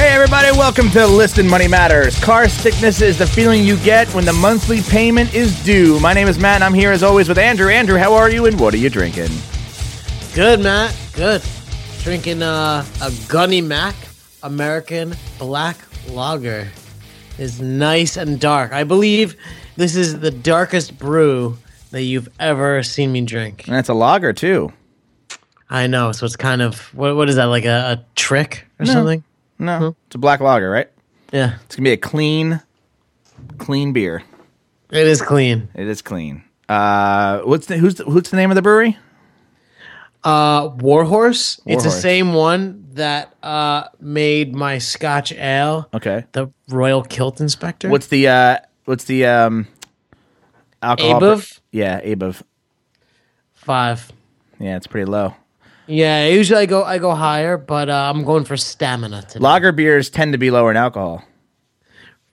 Hey, everybody, welcome to Listen Money Matters. Car sickness is the feeling you get when the monthly payment is due. My name is Matt, and I'm here as always with Andrew. Andrew, how are you, and what are you drinking? Good, Matt. Good. Drinking uh, a Gunny Mac American Black Lager. Is nice and dark. I believe this is the darkest brew that you've ever seen me drink. And that's a lager, too. I know. So it's kind of what? What is that? Like a, a trick or something? No, it's a black lager, right? Yeah, It's going to be a clean, clean beer. it is clean. It is clean. Uh, what's the, who's the, what's the name of the brewery? Uh, Warhorse. It's the Warhorse. same one that uh made my Scotch ale. Okay. The Royal Kilt Inspector. What's the uh, what's the um, alcohol? per- ABV? yeah, ABV. five? Yeah, it's pretty low. Yeah, usually I go I go higher, but uh, I'm going for stamina today. Lager beers tend to be lower in alcohol.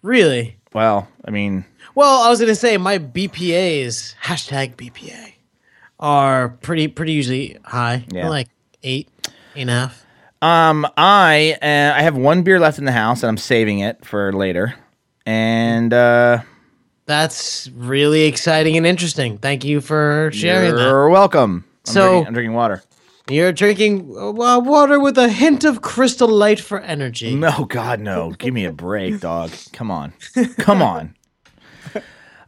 Really? Well, I mean, Well, I was gonna say my BPA's hashtag BPA are pretty pretty usually high. Yeah. Like eight, eight and a half. um, I uh, I have one beer left in the house, and I'm saving it for later. And uh, That's really exciting and interesting. Thank you for sharing you're welcome. I'm So- drinking, I'm drinking water. You're drinking uh, water with a hint of crystal light for energy. No, God, no. Give me a break, dog. Come on. Come on.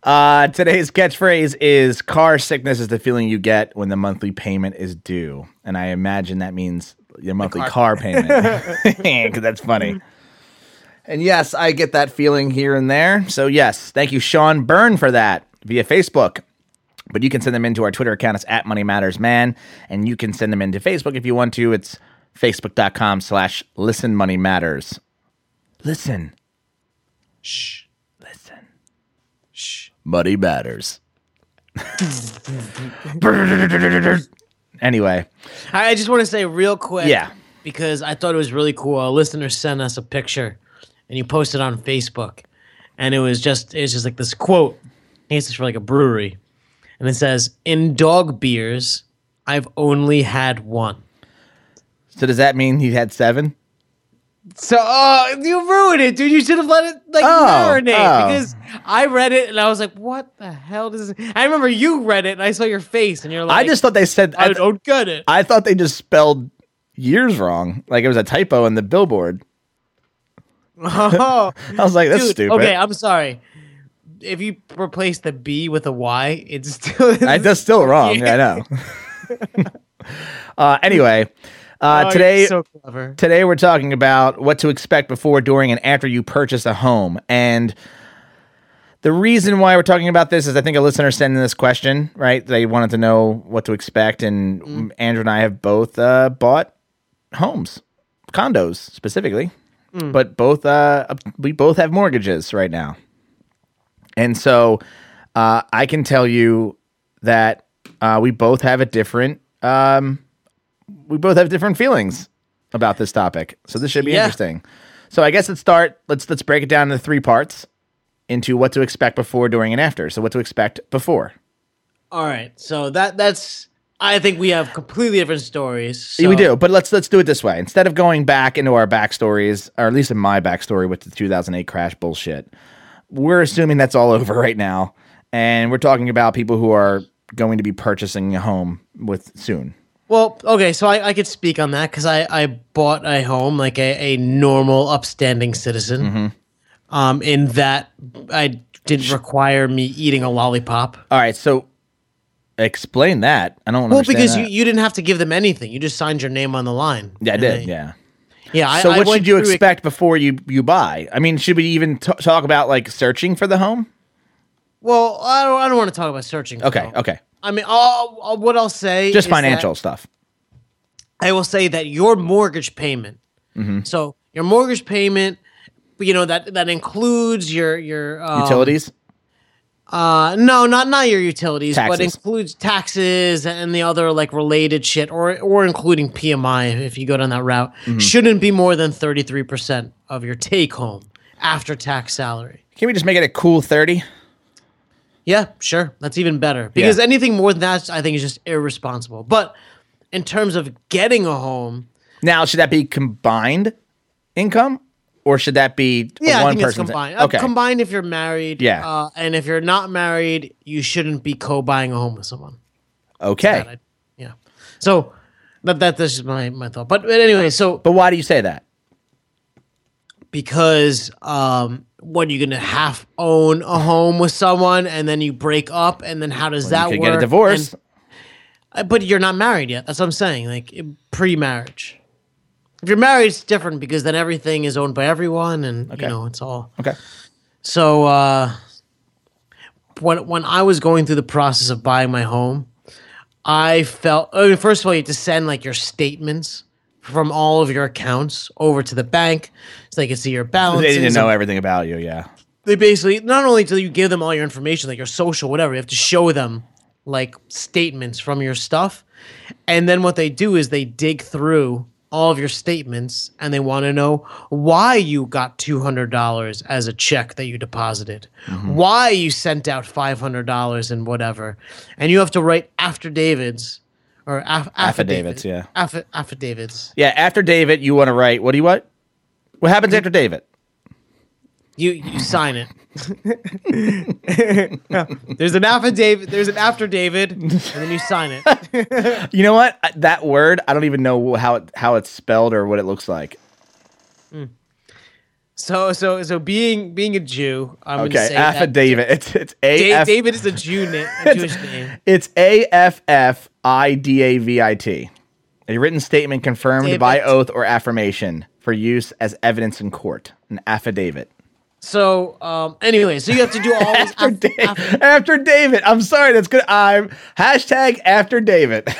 Uh, today's catchphrase is car sickness is the feeling you get when the monthly payment is due. And I imagine that means your monthly car, payment. Because that's funny. And yes, I get that feeling here and there. So, yes, thank you, Sean Byrne, for that via Facebook. But you can send them into our Twitter account. It's at Money Matters Man. And you can send them into Facebook if you want to. It's facebook.com slash listen money matters. Listen. Shh. Listen. Shh. Money matters. anyway, I just want to say real quick. Yeah. Because I thought it was really cool. A listener sent us a picture and you posted on Facebook. And it was just it was just like this quote. I guess it's for like a brewery. And it says, In dog beers, I've only had one. so does that mean he had seven? So oh you ruined it, dude. You should have let it like Oh, marinate oh. because I read it and I was like, "What the hell does?" This? I remember you read it and I saw your face and you're like, I just thought they said. I I, th- don't get it." I thought they just spelled years wrong. Like it was a typo in the billboard. Oh, I was like, that's dude, stupid. Okay, I'm sorry. If you replace the B with a Y, it's still I, that's still wrong. Yeah, I know. uh, anyway, uh, Oh, today so. Today we're talking about what to expect before, during, and after you purchase a home. And the reason why we're talking about this is I think a listener sent in this question, right? They wanted to know what to expect, and Andrew and I have both uh, bought homes, condos specifically, but both uh, we both have mortgages right now, and so uh, I can tell you that uh, we both have a different. Um, we both have different feelings about this topic. So this should be Yeah. interesting. So I guess let's start. Let's let's break it down into three parts into what to expect before, during, and after. So what to expect before. All right, so that that's. I think we have completely different stories. we do, but let's let's do it this way. Instead of going back into our backstories, or at least in my backstory with the 2008 crash bullshit, we're assuming that's all over right now, and we're talking about people who are going to be purchasing a home with soon. Well, okay, so I, I could speak on that because I, I bought a home like a, a normal, upstanding citizen. Mm-hmm. Um, in that I didn't require me eating a lollipop. All right, so explain that. I don't Well, because you, that. you didn't have to give them anything. You just signed your name on the line. yeah, I did. they- yeah. Yeah. I, So I what went should you through it- expect before you you buy? I mean, should we even t- talk about like searching for the home? Well, I don't, I don't want to talk about searching. Okay, okay. I mean, I'll, I'll- what I'll say Just financial stuff. I will say that your mortgage payment. Mm-hmm. So your mortgage payment, you know that that includes your your um, Utilities. Uh, no, not not your utilities, but Taxes. includes taxes and the other like related shit, or or including PMI if you go down that route. Mm-hmm. Shouldn't be more than thirty three percent of your take home after tax salary. Can we just make it a cool thirty? Yeah, sure, that's even better because Yeah. anything more than that, I think, is just irresponsible. But in terms of getting a home, Now, should that be combined income, or should that be Yeah, I one think it's person? combined. Uh, Okay, combined if you're married. Yeah. Uh, and if you're not married, you shouldn't be co-buying a home with someone. okay. I- yeah. So that that that's just my my thought. But, but anyway, so But why do you say that? because um what are you're gonna half own a home with someone and then you break up and then how does that you could work? get a divorce. And- uh, but you're not married yet. That's what I'm saying. Like pre-marriage. If you're married, it's different because then everything is owned by everyone, and Okay. you know it's all. okay. So uh, when when I was going through the process of buying my home, I felt. I mean, first of all, you have to send like your statements from all of your accounts over to the bank, so they can see your balance. They didn't know everything about you. Yeah. They basically not only do you give them all your information, like your social, whatever, you have to show them like statements from your stuff, and then what they do is they dig through all of your statements and they want to know why you got $200 as a check that you deposited mm-hmm. why you sent out $500 and whatever and you have to write affidavits or aff- Affidavits, yeah. Affi- affidavits Yeah. After David, you want to write. What do you what? What happens after David? you you sign it there's an affidavit there's an after david and then you sign it You know what? That word, I don't even know how it how it's spelled or what it looks like. Hmm. So so so being being a Jew, I'm Okay, affidavit. It's it's a Da- F. David is a Jew name, a Jewish name. It's A F F I D A V I T. A written statement confirmed by oath or affirmation for use as evidence in court. An affidavit. So um anyway, so you have to do all these After, Da- aff- after David. I'm sorry, that's good. I'm hashtag after David.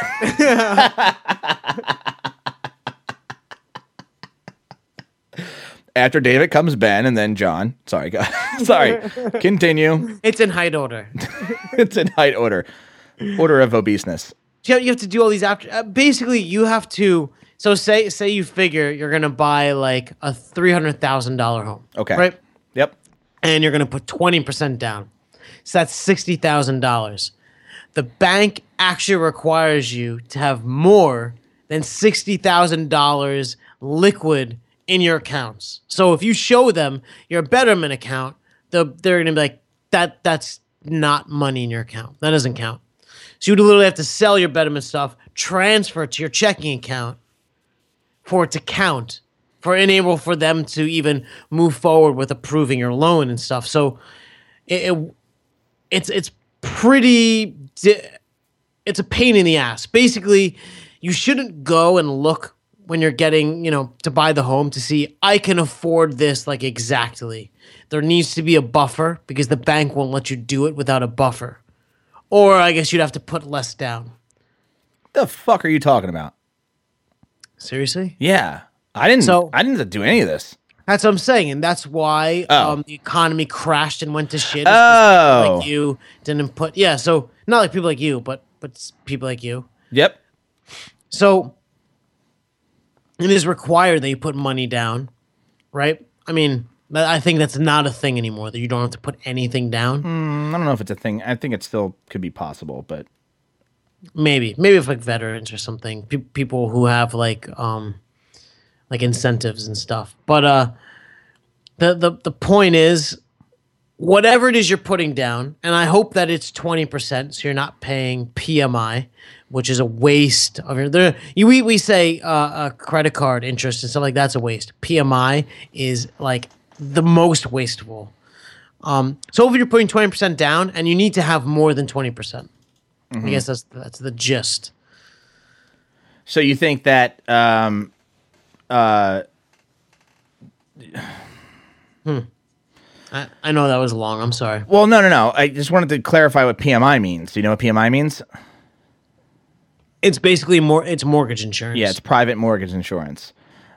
after David comes Ben and then John. Sorry, God. sorry. Continue. It's in height order. It's in height order. Order of obeseness. You have, you have to do all these after. Uh, basically, you have to. So say say you figure you're gonna buy like a three hundred thousand dollar home. Okay. Right. Yep. and you're going to put 20% down. So that's $60,000. The bank actually requires you to have more than $60,000 liquid in your accounts. So if you show them your Betterment account, they're, going to be like, that that's not money in your account. That doesn't count. So you would literally have to sell your Betterment stuff, transfer it to your checking account for it to count for enable for them to even move forward with approving your loan and stuff. So it, it it's it's pretty it's a pain in the ass. Basically, you shouldn't go and look when you're getting, you know, to buy the home to see I can afford this like exactly. There needs to be a buffer because the bank won't let you do it without a buffer. Or I guess you'd have to put less down. The fuck are you talking about? Seriously? Yeah. I didn't So- I didn't do any of this. That's what I'm saying, and that's why Oh. um, the economy crashed and went to shit. Oh. like you didn't put yeah. So not like people like you, but but people like you. Yep. So it is required that you put money down, right? I mean, I think that's not a thing anymore. That you don't have to put anything down. I don't know if it's a thing. I think it still could be possible, but Maybe maybe if like veterans or something, pe- people who have like um like incentives and stuff. But uh, the the the point is, whatever it is you're putting down, and I hope that it's twenty percent, so you're not paying PMI, which is a waste of your. There, you we we say uh, a credit card interest and stuff like that's a waste. PMI is like the most wasteful. Um, so if you're putting twenty percent down, and you need to have more than twenty percent. I guess that's that's the gist. so you think that um uh hmm. I, I know that was long. I'm sorry. well no no no. I just wanted to clarify what PMI means. Do you know what PMI means? It's basically more. It's mortgage insurance. Yeah, it's private mortgage insurance.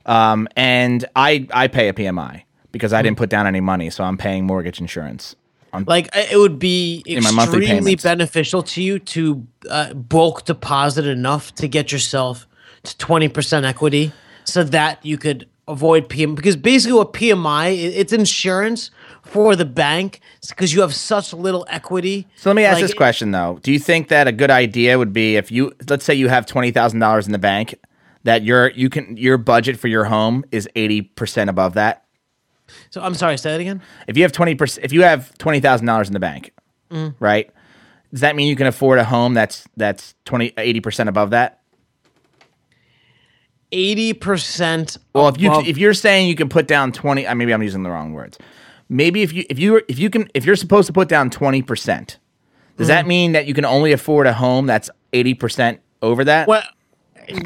Um and I I pay a PMI because I didn't put down any money, so I'm paying mortgage insurance. On, like it would be extremely beneficial to you to uh, bulk deposit enough to get yourself to twenty percent equity, so that you could avoid PM. Because basically, what PMI it's insurance for the bank because you have such little equity. So let me ask Like, this question though. Do you think that a good idea would be if you let's say you have twenty thousand dollars in the bank that your you can your budget for your home is eighty percent above that? So I'm sorry. Say that again. If you have twenty percent, if you have twenty thousand dollars in the bank, Mm. right? Does that mean you can afford a home that's that's 20 80 percent above that? Eighty percent. Well, if you if you're saying you can put down twenty, uh, maybe I'm using the wrong words. Maybe if you if you if you can if you're supposed to put down twenty percent, does Mm. that mean that you can only afford a home that's eighty percent over that? Well,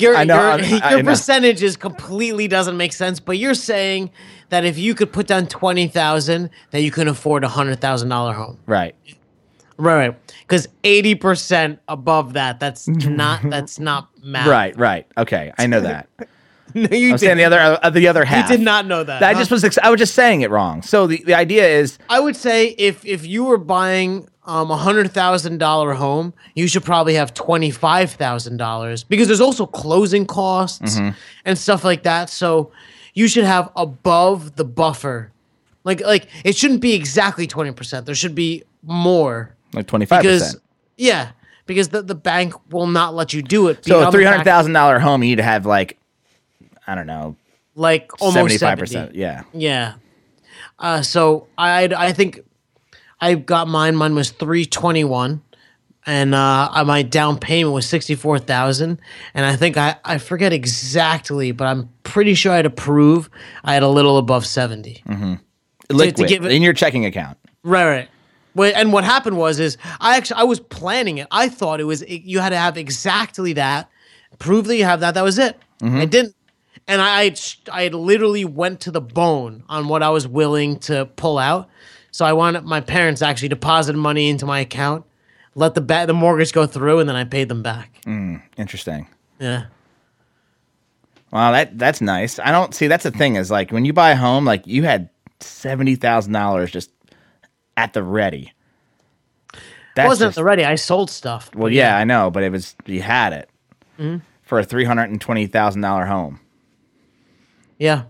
your I know, your, I your know. percentages completely doesn't make sense. But you're saying that if you could put down twenty thousand, that you can afford a hundred thousand dollar home, Right. Right? Right. Because eighty percent above that, that's not that's not math. Right. Right. Okay. I know that. No, you I'm saying did. the other uh, the other half. You did not know that. I huh? just was ex- I was just saying it wrong. So the, the idea is I would say if if you were buying um a hundred thousand dollar home, you should probably have twenty five thousand dollars because there's also closing costs Mm-hmm. and stuff like that. So you should have above the buffer. Like like it shouldn't be exactly twenty percent. There should be more like twenty five percent. yeah because the, the bank will not let you do it. So a three hundred thousand dollar home, you'd have like I don't know like almost seventy five 70. percent. Yeah. Yeah. Uh, so I I think I got mine. Mine was three twenty one, and uh, my down payment was sixty four thousand. And I think I I forget exactly, but I'm pretty sure I had to prove I had a little above seventy. mm-hmm. Liquid give it- in your checking account. Right, right. Well, and what happened was is I actually I was planning it. I thought it was you had to have exactly that, prove that you have that. That was it. Mm-hmm. I didn't, and I I literally went to the bone on what I was willing to pull out. So I wanted my parents actually deposited money into my account, let the ba- the mortgage go through, and then I paid them back. Mm, interesting. Yeah. Wow, that that's nice. I don't see that's the thing is like when you buy a home, like you had seventy thousand dollars just at the ready. That wasn't just- ready. I sold stuff. well, yeah, I know, but it was you had it Mm-hmm. for a three hundred and twenty thousand dollar home. Yeah.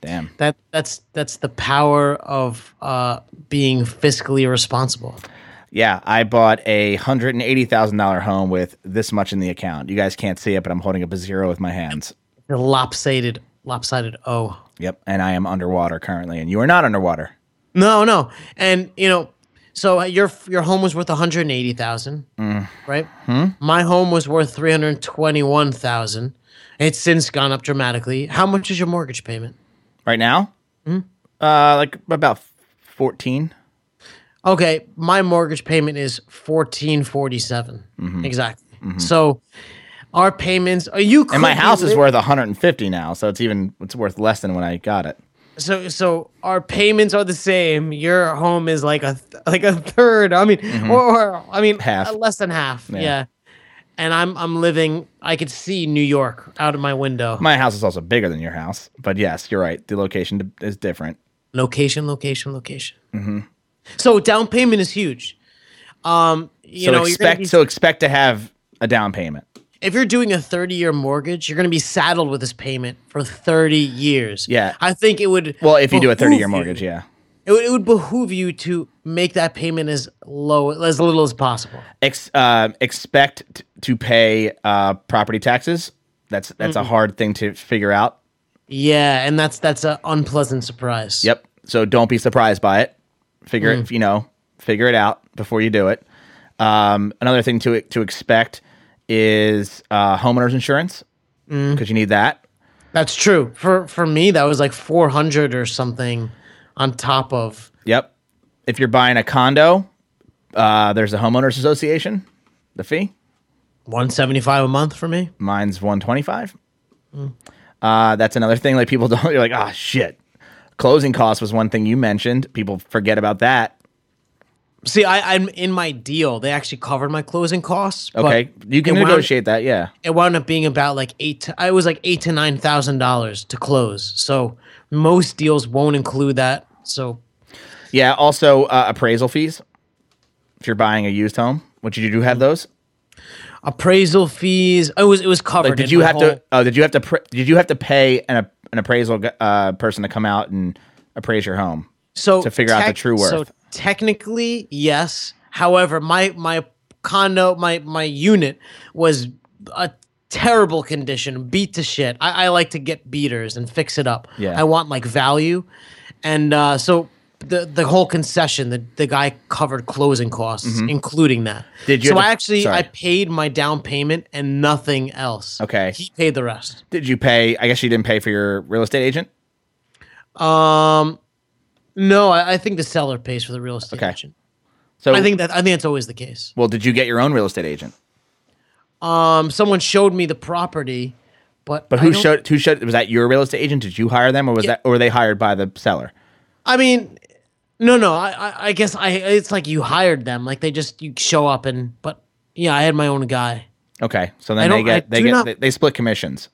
Damn. That that's that's the power of uh, being fiscally responsible. Yeah, I bought a hundred and eighty thousand dollar home with this much in the account. You guys can't see it, but I'm holding up a zero with my hands. The lopsided lopsided O. Yep, and I am underwater currently, and you are not underwater. No, no, and you know, so uh, your your home was worth one hundred eighty thousand, mm. right? Hmm? My home was worth three hundred twenty one thousand. It's since gone up dramatically. How much is your mortgage payment? Right now, Hmm? uh, like about fourteen. Okay, my mortgage payment is fourteen forty seven mm-hmm. exactly. Mm-hmm. So our payments are you And my house is worth 150 now, so it's even it's worth less than when I got it. So so our payments are the same. Your home is like a th- like a third. I mean, or, or I mean, Mm-hmm. Half. uh, less than half. Yeah. And I'm I'm living. I could see New York out of my window. My house is also bigger than your house, but yes, you're right. The location is different. location, location, location. So down payment is huge. Um, you so know, expect be- so expect to have a down payment. If you're doing a 30 year mortgage, you're going to be saddled with this payment for 30 years. Yeah. I think it would. Well, if you do a 30 year mortgage, yeah. It would, it would behoove you to make that payment as low, as little as possible. Ex, uh, expect t- to pay uh, property taxes. That's that's a hard thing to figure out. Yeah, and that's that's an unpleasant surprise. Yep. So don't be surprised by it. Figure it, you know, figure it out before you do it. Um, another thing to to expect is uh, homeowners insurance because you need that. That's true. For for me, that was like 400 or something on top of. Yep. If you're buying a condo, uh, there's a homeowners association. The fee 175 a month for me. mine's 125. Uh, that's another thing. Like people don't. You're like, ah, shit. Closing costs was one thing you mentioned. People forget about that. See, I, I'm in my deal. They actually covered my closing costs. Okay, you can it wound- negotiate that. Yeah. it wound up being about like eight. To, I was like eight to nine thousand dollars to close. So most deals won't include that. So Yeah. Also, uh, appraisal fees. If you're buying a used home, which you do have those. appraisal fees. It was it was covered. Like, did you have whole- to? Oh, did you have to? Pr- did you have to pay an an appraisal uh, person to come out and appraise your home? so to figure out the true So worth. Technically, yes. However, my my condo, my my unit was a terrible condition, beat to shit. I, I like to get beaters and fix it up. Yeah. I want like value, and uh, so the the whole concession, the the guy covered closing costs, including that. Mm-hmm. Did you So I actually sorry. I paid my down payment and nothing else. Okay. he paid the rest. Did you pay? I guess you didn't pay for your real estate agent. Um, no, I, I think the seller pays for the real estate Okay. agent. So I think that I think that's always the case. Well, did you get your own real estate agent? Um, someone showed me the property, but But who showed? Who showed? Was that your real estate agent? Did you hire them, or was Yeah. that, or were they hired by the seller? I mean, no, no. I, I, guess I. It's like you hired them. Like they just you show up and. But yeah, I had my own guy. Okay, so then they get they get not- they, they split commissions.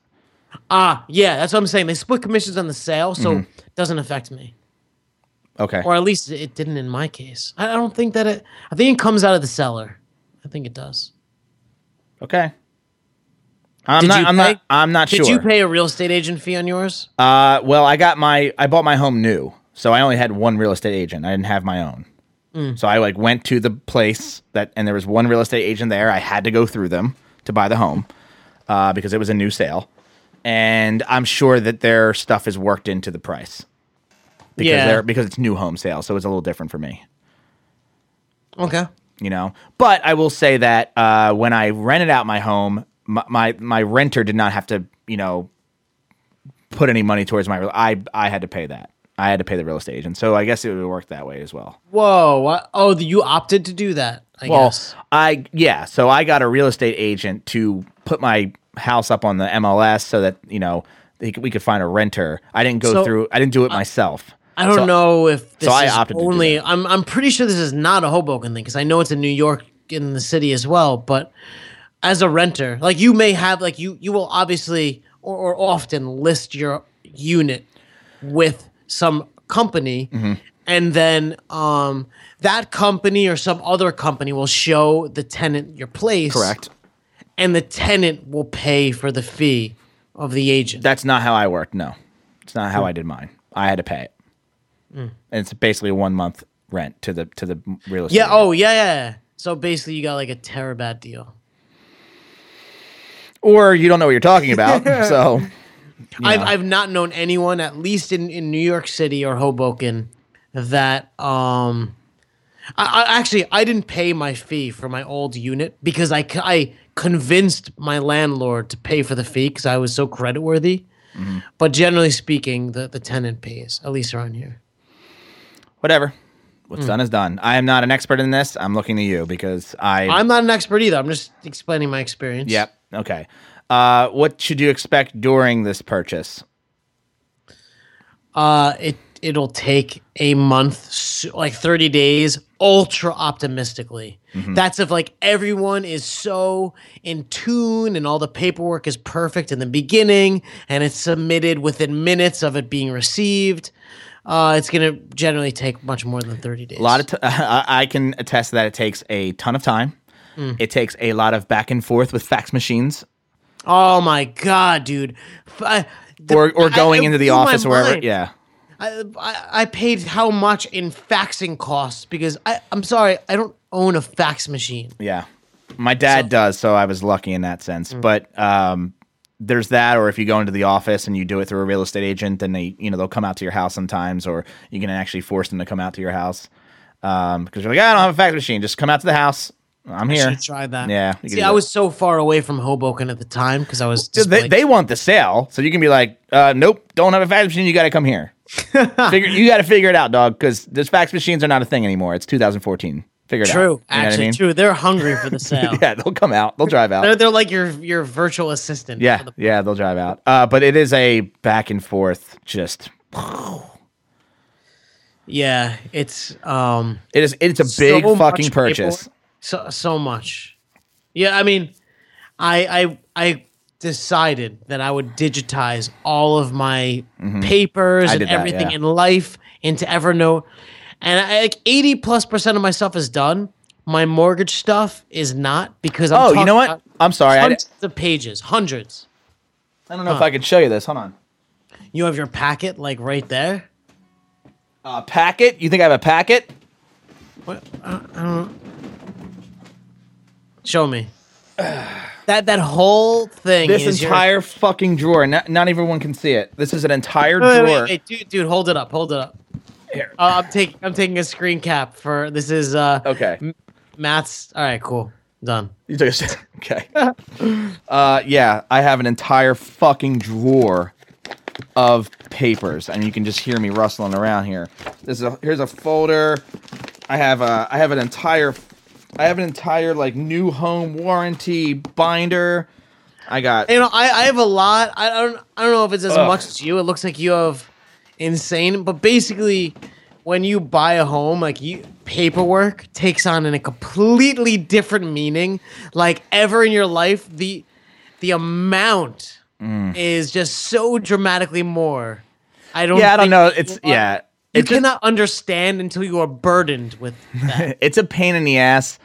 Ah, yeah, that's what I'm saying. They split commissions on the sale, so Mm-hmm. it doesn't affect me, Okay, or at least it didn't in my case. I don't think that it. I think it comes out of the seller. I think it does. okay. I'm Did not. I'm pay- not. I'm not Did sure. Did you pay a real estate agent fee on yours? Uh, well, I got my. I bought my home new, so I only had one real estate agent. I didn't have my own. Mm. So I like went to the place that, and there was one real estate agent there. I had to go through them to buy the home, uh, because it was a new sale, and I'm sure that their stuff is worked into the price. Because Yeah. they're because it's new home sale, so it's a little different for me. Okay. you know. But I will say that uh, when I rented out my home, my, my my renter did not have to, you know, put any money towards my. I I had to pay that. I had to pay the real estate agent, so I guess it would work that way as well. Whoa. What? Oh, you opted to do that. I Well, guess. I yeah, so I got a real estate agent to put my house up on the MLS so that you know they could, we could find a renter. I didn't go So, through. I didn't do it myself. I don't So- know if this I is opted only. I'm I'm pretty sure this is not a Hoboken thing because I know it's in New York in the city as well. But as a renter, like you may have like you you will obviously or, or often list your unit with some company, Mm-hmm. and then um that company or some other company will show the tenant your place, Correct. and the tenant will pay for the fee of the agent. That's not how I worked. No, it's not how I did mine. I had to pay it, and it's basically a one month rent to the to the real estate. Yeah. agent. Oh, yeah, yeah. So basically, you got like a terabat deal. or you don't know what you're talking about. so I've I've not known anyone, at least in, in New York City or Hoboken, that um, I, I actually I didn't pay my fee for my old unit because I, I convinced my landlord to pay for the fee because I was so creditworthy. But generally speaking, the, the tenant pays at least around here. Whatever. What's done is done. I am not an expert in this. I'm looking to you because I. I'm not an expert either. I'm just explaining my experience. Yep. Okay. Uh, what should you expect during this purchase? Uh, it it'll take a month, like thirty days, ultra optimistically. That's if like everyone is so in tune and all the paperwork is perfect in the beginning and it's submitted within minutes of it being received. Uh, it's gonna generally take much more than thirty days. A lot of. T- I I can attest that it takes a ton of time. It takes a lot of back and forth with fax machines, oh my god, dude! I- the- or or I- going it into the office or wherever. Yeah. I, I, I paid how much in faxing costs because I, I'm sorry, I don't own a fax machine. Yeah. My dad does, so I was lucky in that sense. But um, there's that, or if you go into the office and you do it through a real estate agent, then they, you know, they'll come out to your house sometimes, or you can actually force them to come out to your house um, because you're like, I don't have a fax machine, just come out to the house. I'm here. Should try that. Yeah, See, I that. was so far away from Hoboken at the time because I was. They, they want the sale, so you can be like, uh, nope, don't have a fax machine. You got to come here. figure, you got to figure it out, dog, because those fax machines are not a thing anymore. It's 2014. Figure it out. true, You know what I actually mean? true. They're hungry for the sale. Yeah, they'll come out. They'll drive out. They're, they're like your your virtual assistant. Yeah, the- yeah, they'll drive out. Uh, but it is a back and forth. Just yeah. It's um it is. It's a big so fucking purchase. paperwork. So so much. Yeah, I mean, I I I decided that I would digitize all of my papers Mm-hmm. I and did that, everything yeah. in life into Evernote, and I, like eighty plus percent of my stuff is done. My mortgage stuff is not because I'm Oh, you know what? I'm sorry. I, hundreds of pages, hundreds. I don't know if I could show you this. Hold on. You have your packet like right there. Uh, packet. You think I have a packet? What? I, I don't. Show me. that that whole thing. This is your- entire fucking drawer. Not, not everyone can see it. This is an entire Wait, wait, drawer. wait, dude, dude, hold it up, hold it up. Here. Uh, I'm taking I'm taking a screen cap for this is uh Okay. Matt's. All right, cool, done. You took a shit. Okay. uh, yeah, I have an entire fucking drawer of papers, and you can just hear me rustling around here. This is a, here's a folder. I have a I have an entire I have an entire like new home warranty binder. I got You know, I, I have a lot. I don't I don't know if it's as Ugh. much as you. It looks like you have insane, but basically, when you buy a home, like you paperwork takes on in a completely different meaning. Like ever in your life, the the amount Mm. is just so dramatically more. I don't. yeah. I don't know. It's are- yeah. You It's cannot understand until you are burdened with that. it's a pain in the ass,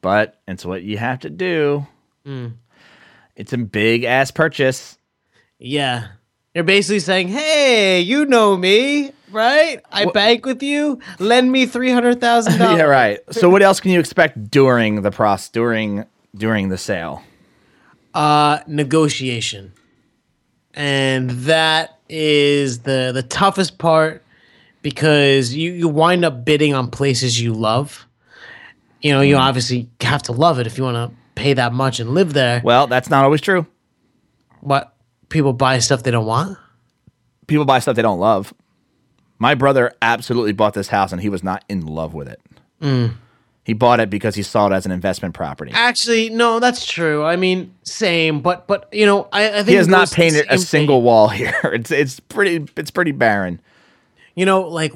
but it's what you have to do. Mm. It's a big ass purchase. Yeah. You're basically saying, hey, you know me, right? I bank with you. Lend me $300,000. yeah, right. So what else can you expect during the process during during the sale? Uh, negotiation. And that is the, the toughest part because you, you wind up bidding on places you love. You know, you Mm-hmm. obviously have to love it if you want to pay that much and live there. Well, that's not always true. But people buy stuff they don't want. People buy stuff they don't love. My brother absolutely bought this house and he was not in love with it. Mm. He bought it because he saw it as an investment property. Actually, no, that's true. I mean, same, but but you know, I, I think He has not goes to the painted a single thing. wall here. It's it's pretty it's pretty barren. You know, like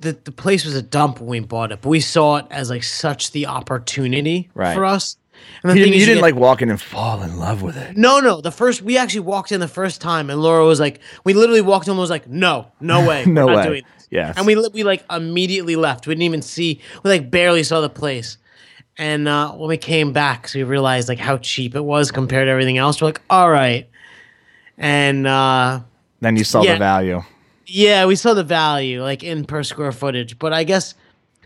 the the place was a dump when we bought it, but we saw it as like such the opportunity Right. for us. And the You thing didn't, you didn't get- like walk in and fall in love with it. No, no. The first we actually walked in the first time, and Laura was like, we literally walked in and was like, no, no way, No way. doing this. Yes. And we we like immediately left. We didn't even see. We like barely saw the place. And uh, when we came back, so we realized like how cheap it was compared to everything else. We're like, all right. And uh, Then you saw Yeah. the value. yeah, we saw the value like in per square footage. But I guess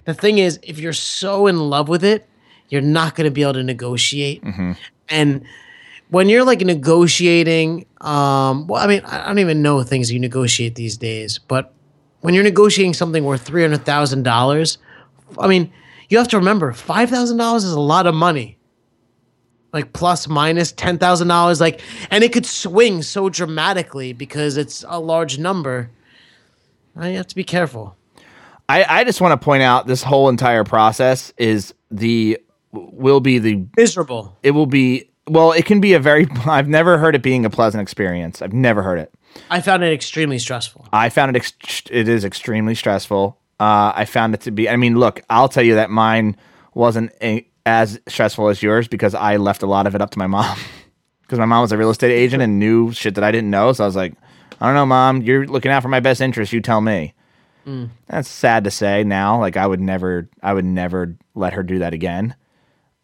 the thing is, if you're so in love with it, you're not going to be able to negotiate. And when you're like negotiating, um, well, I mean, I don't even know things you negotiate these days, but when you're negotiating something worth three hundred thousand dollars, I mean, you have to remember five thousand dollars is a lot of money. Like plus minus ten thousand dollars, like, and it could swing so dramatically because it's a large number. Uh, You have to be careful. I, I just want to point out this whole entire process is the will be the Miserable. it will be well it can be a very I've never heard it being a pleasant experience. I've never heard it. I found it extremely stressful. I found it ex- it is extremely stressful. Uh, I found it to be. I mean, look, I'll tell you that mine wasn't a, as stressful as yours because I left a lot of it up to my mom because my mom was a real estate agent and knew shit that I didn't know. So I was like, I don't know, mom. You're looking out for my best interest. You tell me. That's sad to say now. Like I would never, I would never let her do that again.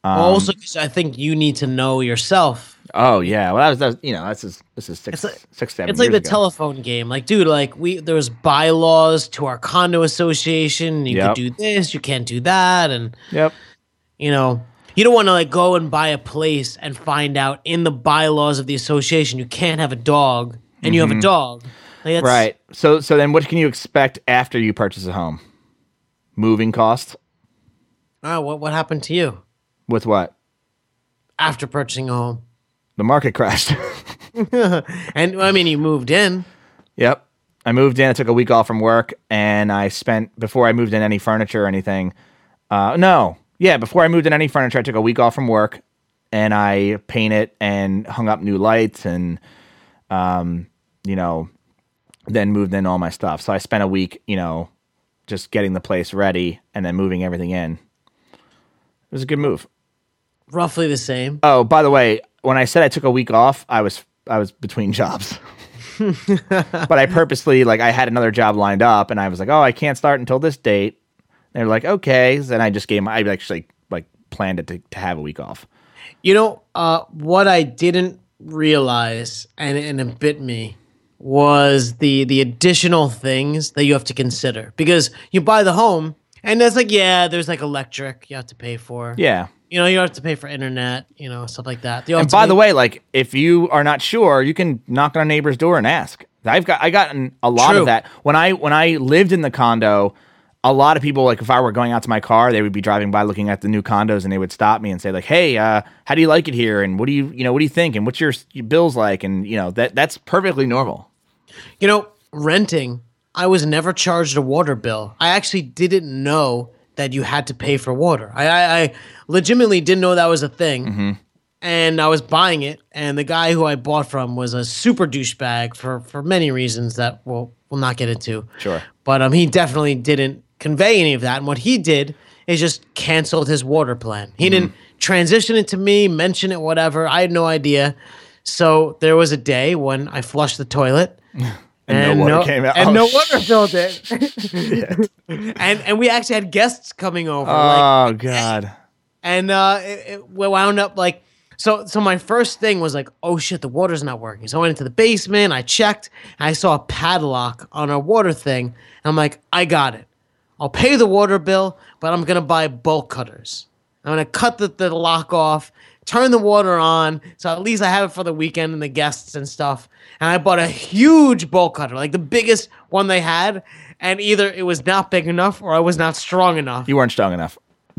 Also, 'cause I think you need to know yourself. Oh yeah, well that was, that was you know that's just, this is six, It's like- six, seven. It's like the ago. telephone game. Like, dude, like we there was bylaws to our condo association. You Yep. could do this, you can't do that, and Yep. you know you don't want to like go and buy a place and find out in the bylaws of the association you can't have a dog and you have a dog. Like, Mm-hmm. Right. So so then what can you expect after you purchase a home? Moving cost. Oh, what what happened to you with what? after purchasing a home? The market crashed. And I mean, you moved in. yep. I moved in. I took a week off from work, and I spent before I moved in any furniture or anything. Uh, no, yeah, before I moved in any furniture, I took a week off from work, and I painted and hung up new lights, and um, you know, then moved in all my stuff. So I spent a week, you know, just getting the place ready, and then moving everything in. It was a good move. Roughly the same. Oh, by the way, when I said I took a week off, I was I was between jobs. but I purposely like I had another job lined up, and I was like, oh, I can't start until this date. They're like, okay. Then I just gave my I actually like planned it to, to have a week off. You know, uh, what I didn't realize, and, and it bit me, was the the additional things that you have to consider because you buy the home, and it's like, yeah, there's like electric you have to pay for. Yeah. You know, you have to pay for internet, you know, stuff like that. And by the way, like if you are not sure, you can knock on a neighbor's door and ask. I've got I gotten a lot True. of that when I when I lived in the condo. a lot of people like if I were going out to my car, they would be driving by looking at the new condos and they would stop me and say like, "Hey, uh, how do you like it here? And what do you, you know, what do you think? And what's your, your bills like?" And you know, that that's perfectly normal. You know, renting, I was never charged a water bill. I actually didn't know that you had to pay for water. I, I, I legitimately didn't know that was a thing. And I was buying it, and the guy who I bought from was a super douchebag for, for many reasons that we'll, we'll not get into. Sure. But um, he definitely didn't convey any of that. And what he did is just canceled his water plan. He didn't transition it to me, mention it, whatever. I had no idea. So there was a day when I flushed the toilet. And no water came out. And Oh, no water filled it. and and we actually had guests coming over. like, Oh God. and uh, it, it we wound up like so. So my first thing was like, oh shit, the water's not working. So I went into the basement. I checked. And I saw a padlock on our water thing. And I'm like, I got it. I'll pay the water bill, but I'm gonna buy bolt cutters. I'm gonna cut the, the lock off, turn the water on, so at least I have it for the weekend and the guests and stuff. And I bought a huge bowl cutter, like the biggest one they had. And either it was not big enough or I was not strong enough. You weren't strong enough.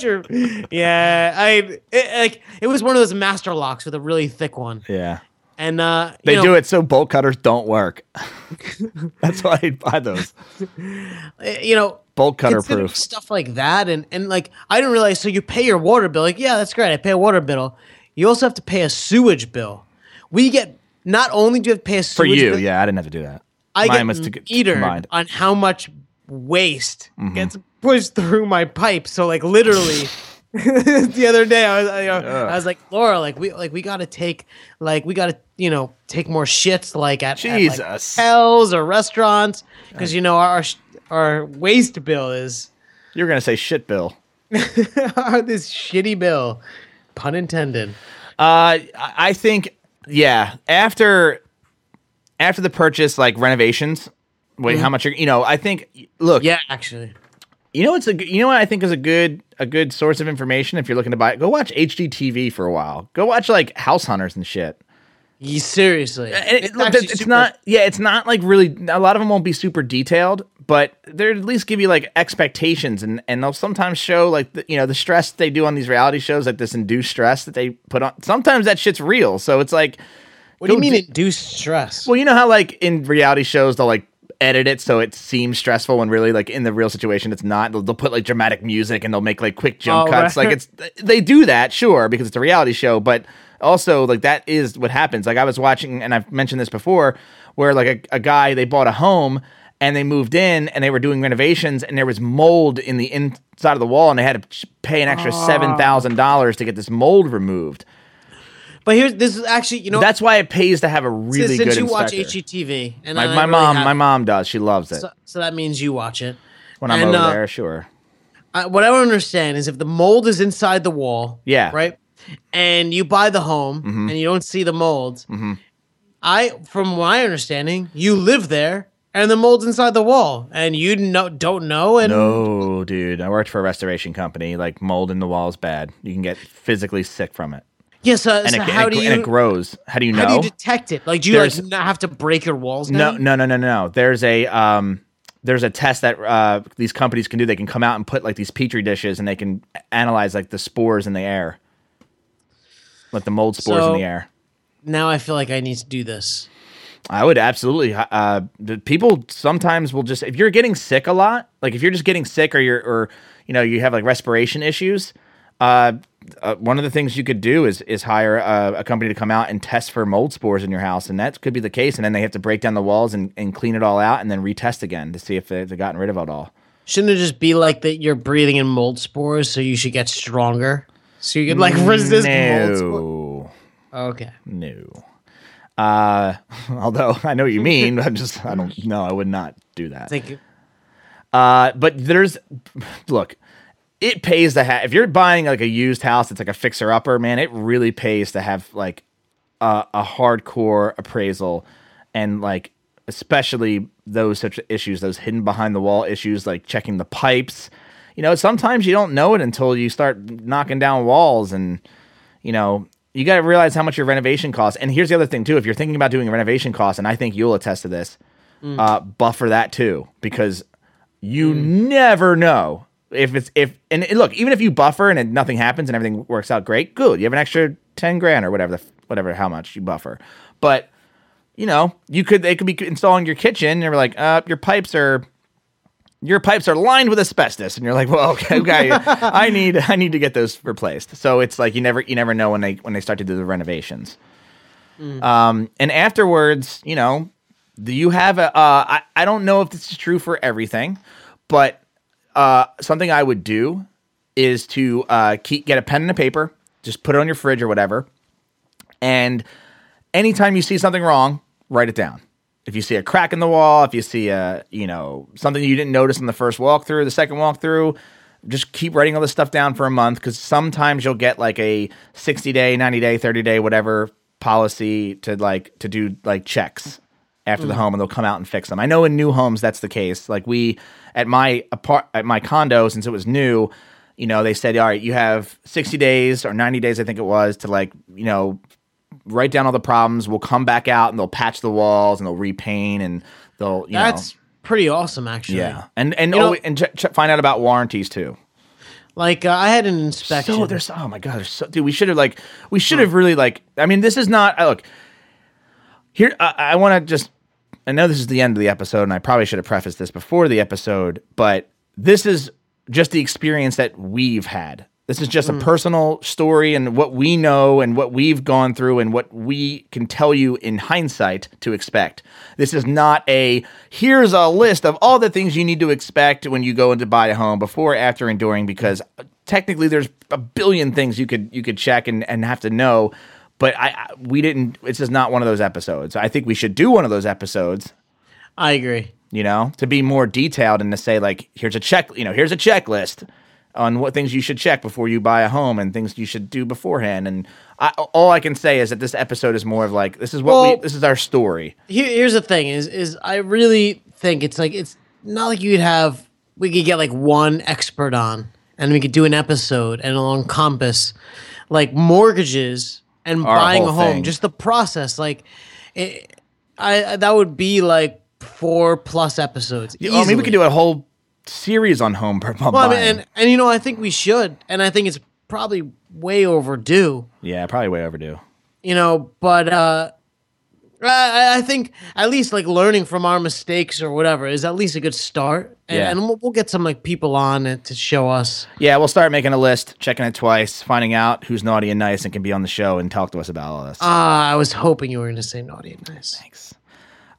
Your. Yeah, I it, like it was one of those master locks with a really thick one, Yeah. And uh, They you know, do it so bolt cutters don't work. That's why I buy those. You know, Bolt cutter proof. stuff like that, and and like I didn't realize. So you pay your water bill, like yeah, that's great. I pay a water bill. You also have to pay a sewage bill. We get not only do you have to pay a For you, bill, yeah, I didn't have to do that. I Mine get to get metered combined. on how much waste Mm-hmm. gets pushed through my pipe. So like literally. the other day, I was, I, you know, I was like, Laura, like we, like we gotta take, like we gotta, you know, take more shits, like at, at like, Jesus. hotels or restaurants, because you know our our waste bill is You're gonna say shit, Bill. this shitty bill, pun intended. Uh, I think yeah. After after the purchase, like renovations. Wait, how much? Are, you know, I think. Look, Mm-hmm. Yeah, actually, You know, it's a. g- You know what I think is a good a good source of information if you're looking to buy it. Go watch HGTV for a while. Go watch like House Hunters and shit. you seriously, And it, It's look, actually it's super- not. Yeah, it's not like really. A lot of them won't be super detailed, but they're at least give you like expectations, and and they'll sometimes show like the, you know the stress they do on these reality shows, like this induced stress that they put on. Sometimes that shit's real. So it's like, What do you mean do- induced stress? well, you know how like in reality shows they'll like edit it so it seems stressful when really like in the real situation it's not. They'll, they'll put like dramatic music and they'll make like quick jump Oh, cuts. right. Like it's they do that sure because it's a reality show, but also like that is what happens. Like I was watching and I've mentioned this before, where like a, a guy they bought a home. And they moved in, and they were doing renovations, and there was mold in the inside of the wall, and they had to pay an extra oh. seven thousand dollars to get this mold removed. But here's this is actually you know That's why it pays to have a really since good Since you watch inspector. HGTV and My, I my mom, my mom does. She loves it. so, so that means you watch it. when I'm and, over uh, there, sure. I, what I don't understand is if the mold is inside the wall, Yeah. Mm-hmm. right, and you buy the home and you don't see the mold. I, from my understanding, you live there and the mold's inside the wall, and you know don't know, and No, dude. I worked for a restoration company. Like mold in the wall is bad. You can get physically sick from it, yes. uh, and, so it, how and, do you and it grows. How do you know? how do you detect it? Like, do you like not have to break your walls no, down? no, no, no, no. There's a um, there's a test that uh, these companies can do. They can come out and put like these petri dishes, and they can analyze like the spores in the air, like the mold spores So- in the air. Now I feel like I need to do this. I would absolutely. Uh, the people sometimes will just if you're getting sick a lot, like if you're just getting sick or you're or you know you have like respiration issues. Uh, uh, one of the things you could do is is hire a, a company to come out and test for mold spores in your house, and that could be the case. And then they have to break down the walls and, and clean it all out, and then retest again to see if they, they've gotten rid of it all. Shouldn't it just be like that? You're breathing in mold spores, so you should get stronger, so you could like resist mold spores. Okay. no. Uh, although I know what you mean, I'm just I don't know. I would not do that. Thank you. Uh, but there's look, it pays to have if you're buying like a used house it's like a fixer upper, man, it really pays to have like a, a hardcore appraisal and like especially those such issues, those hidden behind the wall issues, like checking the pipes. You know, sometimes you don't know it until you start knocking down walls and you know, you got to realize how much your renovation costs. And here's the other thing too: if you're thinking about doing a renovation cost, and I think you'll attest to this, uh, buffer that too, because you never know if it's if and look even if you buffer and nothing happens and everything works out great good. You have an extra 10 grand or whatever the whatever how much you buffer. But you know you could they could be installing your kitchen and they're like uh your pipes are your pipes are lined with asbestos. And you're like well okay, okay i need i need to get those replaced. So it's like you never you never know when they when they start to do the renovations. Um and afterwards you know do you have a uh I, I don't know if this is true for everything but uh something i would do is to uh keep get a pen and a paper just put it on your fridge or whatever and anytime you see something wrong, write it down. If you see a crack in the wall, if you see a, you know, something you didn't notice in the first walkthrough, the second walkthrough, just keep writing all this stuff down for a month because sometimes you'll get like a 60 day, 90 day, 30 day, whatever policy to like to do like checks after the home and they'll come out and fix them. I know in new homes that's the case. Like we at my apart at my condo since it was new, you know, they said, "All right, you have 60 days or 90 days I think it was to like, you know, write down all the problems. We'll come back out and they'll patch the walls and they'll repaint and they'll you know. That's know pretty awesome, actually. yeah and and You know- oh, and ch- ch- find out about warranties too. Like uh, I had an inspection. So there's oh my god, there's so dude. We should have like we should have really like. I mean, this is not look here. I, I want to just. I know this is the end of the episode, and I probably should have prefaced this before the episode, but this is just the experience that we've had. This is just a mm. personal story and what we know and what we've gone through and what we can tell you in hindsight to expect. This is not a here's a list of all the things you need to expect when you go in to buy a home before, after, and during because technically there's a billion things you could you could check and, and have to know. But I, we didn't It's just not one of those episodes. I think we should do one of those episodes I agree. you know, to be more detailed and to say like, here's a check, you know, here's a checklist on what things you should check before you buy a home and things you should do beforehand. And I, all I can say is that this episode is more of like, this is what Well- we, this is our story. Here, here's the thing: is is I really think it's like it's not like you'd have we could get like one expert on and we could do an episode and it'll encompass like mortgages and Our buying a home, thing. just the process. Like, it, I that would be like four plus episodes. Oh, maybe we could do a whole series on home. per- Well, I mean, and and you know, I think we should, and I think it's probably way overdue. yeah, probably way overdue. you know but uh I, I think at least like learning from our mistakes or whatever is at least a good start and, Yeah. and we'll, we'll get some like people on it to show us Yeah, we'll start making a list, checking it twice, finding out who's naughty and nice and can be on the show and talk to us about all this. ah i was hoping you were going to say naughty and nice Thanks.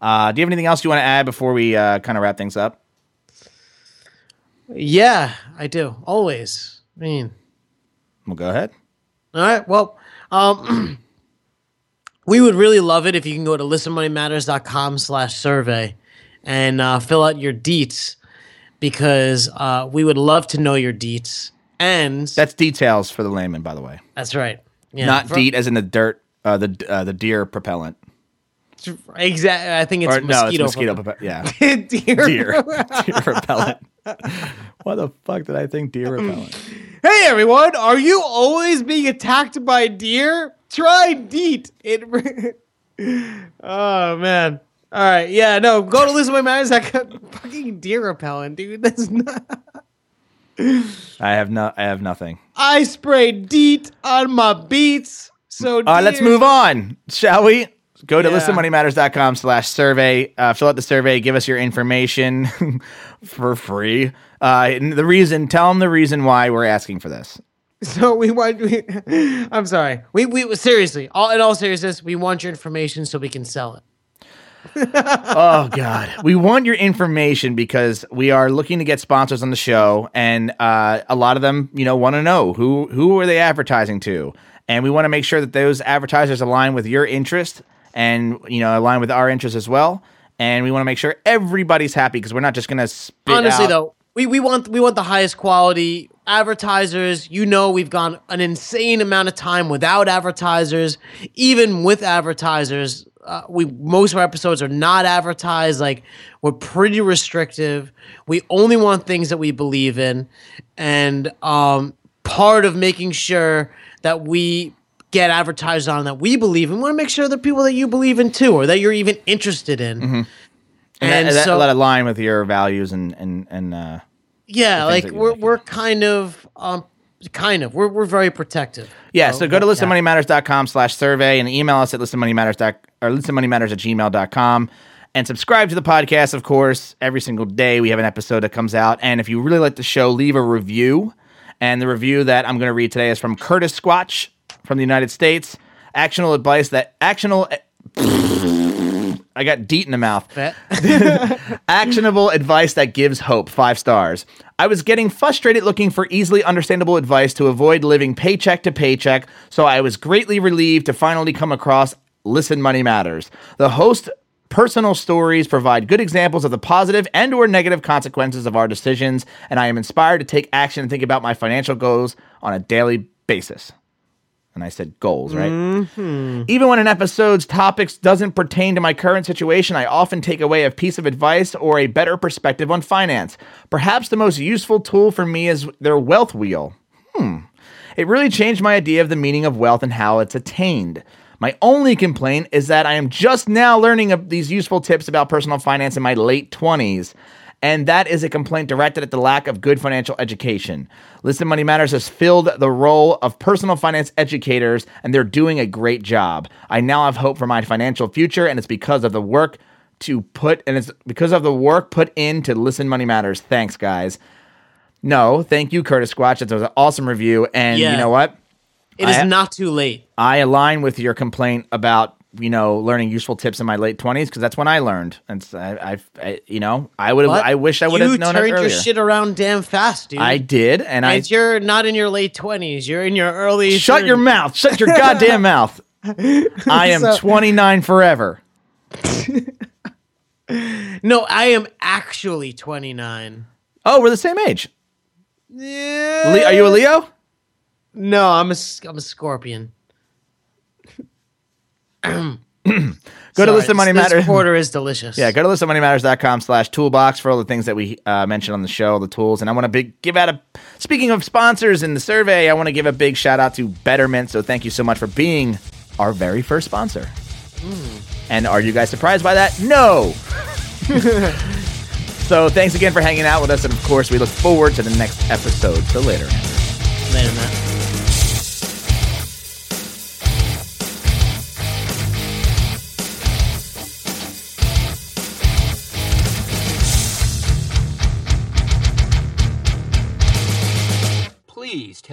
Uh, do you have anything else you want to add before we uh, kind of wrap things up? yeah i do always i mean Well, go ahead. all right well um we would really love it if you can go to listenmoneymatters.com slash survey and uh, fill out your deets because uh, we would love to know your deets and That's details for the layman, by the way. that's right yeah, Not for- DEET as in the dirt, uh, the uh, the deer propellant. Exactly. I think it's Or no, it's mosquito. mosquito propellant. Yeah, Deer. deer, deer repellent. What the fuck did I think deer repellent? Hey everyone, are you always being attacked by deer? Try DEET. It. oh man. All right. Yeah. No. Go to listen to my matters. That got fucking deer repellent, dude. That's not. I have no, I have nothing. I sprayed DEET on my beats. So. All right, let's move on, shall we? Go to Yeah. listenmoneymatters.com slash survey. Uh, fill out the survey. Give us your information for free. Uh, the reason, tell them the reason why we're asking for this. So we want. We, I'm sorry. We we seriously. All in all seriousness, we want your information so we can sell it. Oh god. We want your information because we are looking to get sponsors on the show and uh, a lot of them you know want to know who who are they advertising to? And we want to make sure that those advertisers align with your interest and you know align with our interest as well. And we want to make sure everybody's happy because we're not just gonna spit honestly out- though we, we want we want the highest quality advertisers. You know we've gone an insane amount of time without advertisers even with advertisers uh, we most of our episodes are not advertised. Like we're pretty restrictive. We only want things that we believe in. And um, part of making sure that we get advertised on that we believe in we want to make sure the people that you believe in too or that you're even interested in. And that, that, so- that align with your values and and and uh, Yeah, like we're we're kind of um kind of we're we're very protective. Yeah, So, so go to listenmoneymatters.com slash survey and email us at listenmoneymatters dot or listenmoneymatters at gmail.com and subscribe to the podcast, of course. Every single day we have an episode that comes out. And if you really like the show, leave a review. And the review that I'm going to read today is from Curtis Squatch from the United States. Actionable advice that actionable. I got deet in the mouth. Actionable advice that gives hope. Five stars. I was getting frustrated looking for easily understandable advice to avoid living paycheck to paycheck, so I was greatly relieved to finally come across Listen Money Matters. The host personal stories provide good examples of the positive and or negative consequences of our decisions, and I am inspired to take action and think about my financial goals on a daily basis. And I said goals, right? Even when an episode's topics doesn't pertain to my current situation, I often take away a piece of advice or a better perspective on finance. Perhaps the most useful tool for me is their wealth wheel. Hmm. It really changed my idea of the meaning of wealth and how it's attained. My only complaint is that I am just now learning of these useful tips about personal finance in my late 20s. And that is a complaint directed at the lack of good financial education. Listen Money Matters has filled the role of personal finance educators, and they're doing a great job. I now have hope for my financial future, and it's because of the work to put, and it's because of the work put in to Listen Money Matters. Thanks, guys. No, thank you, Curtis Squatch. That was an awesome review. And Yeah. you know what? It is I- not too late. I align with your complaint about you know learning useful tips in my late twenties because that's when I learned. And so I, I, I you know, I would have. I wish I would have you known it turned your shit around damn fast, dude. I did, and I you're not in your late twenties. You're in your early. shut your mouth. Shut your goddamn mouth. I am So- 29 forever. No, I am actually 29. Oh, we're the same age. Yeah. Le- are you a Leo? No, I'm a I'm a Scorpion. Go to Listen Money this Matters. quarter is delicious. Yeah, go to listenmoneymatters.com slash toolbox for all the things that we uh, mentioned on the show, the tools. And I want to big, give out a, speaking of sponsors in the survey, I want to give a big shout out to Betterment. So thank you so much for being our very first sponsor. And are you guys surprised by that? No. so thanks again for hanging out with us. And of course, we look forward to the next episode. So later. Later, Matt.